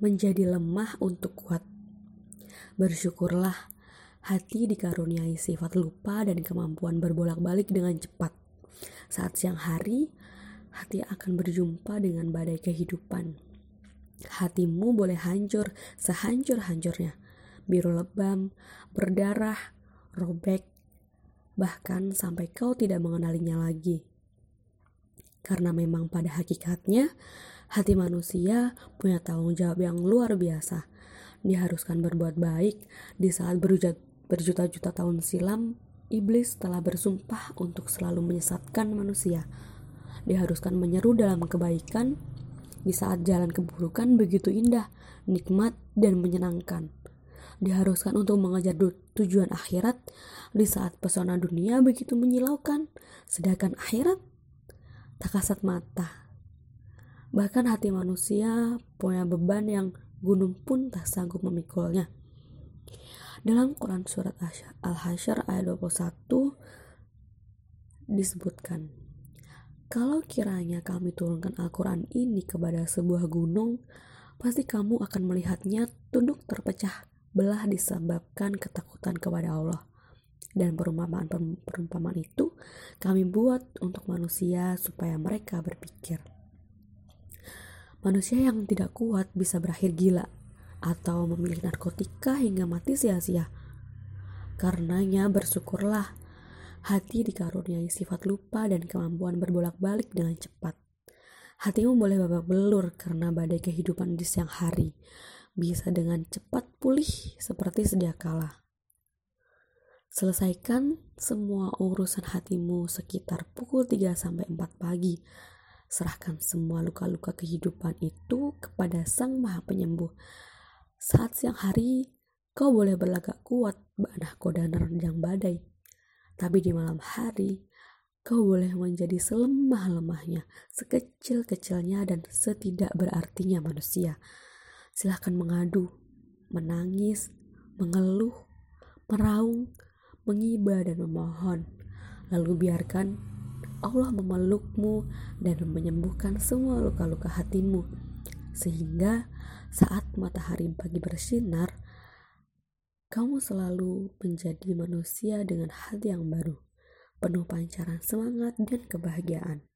menjadi lemah untuk kuat. Bersyukurlah hati dikaruniai sifat lupa dan kemampuan berbolak-balik dengan cepat. Saat siang hari, hati akan berjumpa dengan badai kehidupan. Hatimu boleh hancur sehancur-hancurnya, biru lebam, berdarah, robek, bahkan sampai kau tidak mengenalinya lagi. Karena memang pada hakikatnya, hati manusia punya tanggung jawab yang luar biasa diharuskan berbuat baik di saat berjuta-juta tahun silam iblis telah bersumpah untuk selalu menyesatkan manusia. Diharuskan menyeru dalam kebaikan di saat jalan keburukan begitu indah, nikmat, dan menyenangkan. Diharuskan untuk mengejar tujuan akhirat di saat pesona dunia begitu menyilaukan, sedangkan akhirat tak kasat mata. Bahkan hati manusia punya beban yang gunung pun tak sanggup memikulnya. Dalam Quran Surat Al-Hasyr ayat 21 disebutkan, Kalau kiranya kami turunkan Al-Quran ini kepada sebuah gunung, pasti kamu akan melihatnya tunduk terpecah belah disebabkan ketakutan kepada Allah. Dan perumpamaan-perumpamaan itu kami buat untuk manusia supaya mereka berpikir. Manusia yang tidak kuat bisa berakhir gila atau memilih narkotika hingga mati sia-sia. Karenanya bersyukurlah hati dikaruniai sifat lupa dan kemampuan berbolak-balik dengan cepat. Hatimu boleh babak belur karena badai kehidupan di siang hari bisa dengan cepat pulih seperti sedia kala. Selesaikan semua urusan hatimu sekitar pukul 3 sampai 4 pagi Serahkan semua luka-luka kehidupan itu kepada Sang Maha Penyembuh. Saat siang hari, kau boleh berlagak kuat koda nerjang badai. Tapi di malam hari, kau boleh menjadi selemah-lemahnya, sekecil-kecilnya dan setidak berartinya manusia. Silahkan mengadu, menangis, mengeluh, meraung, mengiba dan memohon. Lalu biarkan Allah memelukmu dan menyembuhkan semua luka-luka hatimu sehingga saat matahari pagi bersinar kamu selalu menjadi manusia dengan hati yang baru penuh pancaran semangat dan kebahagiaan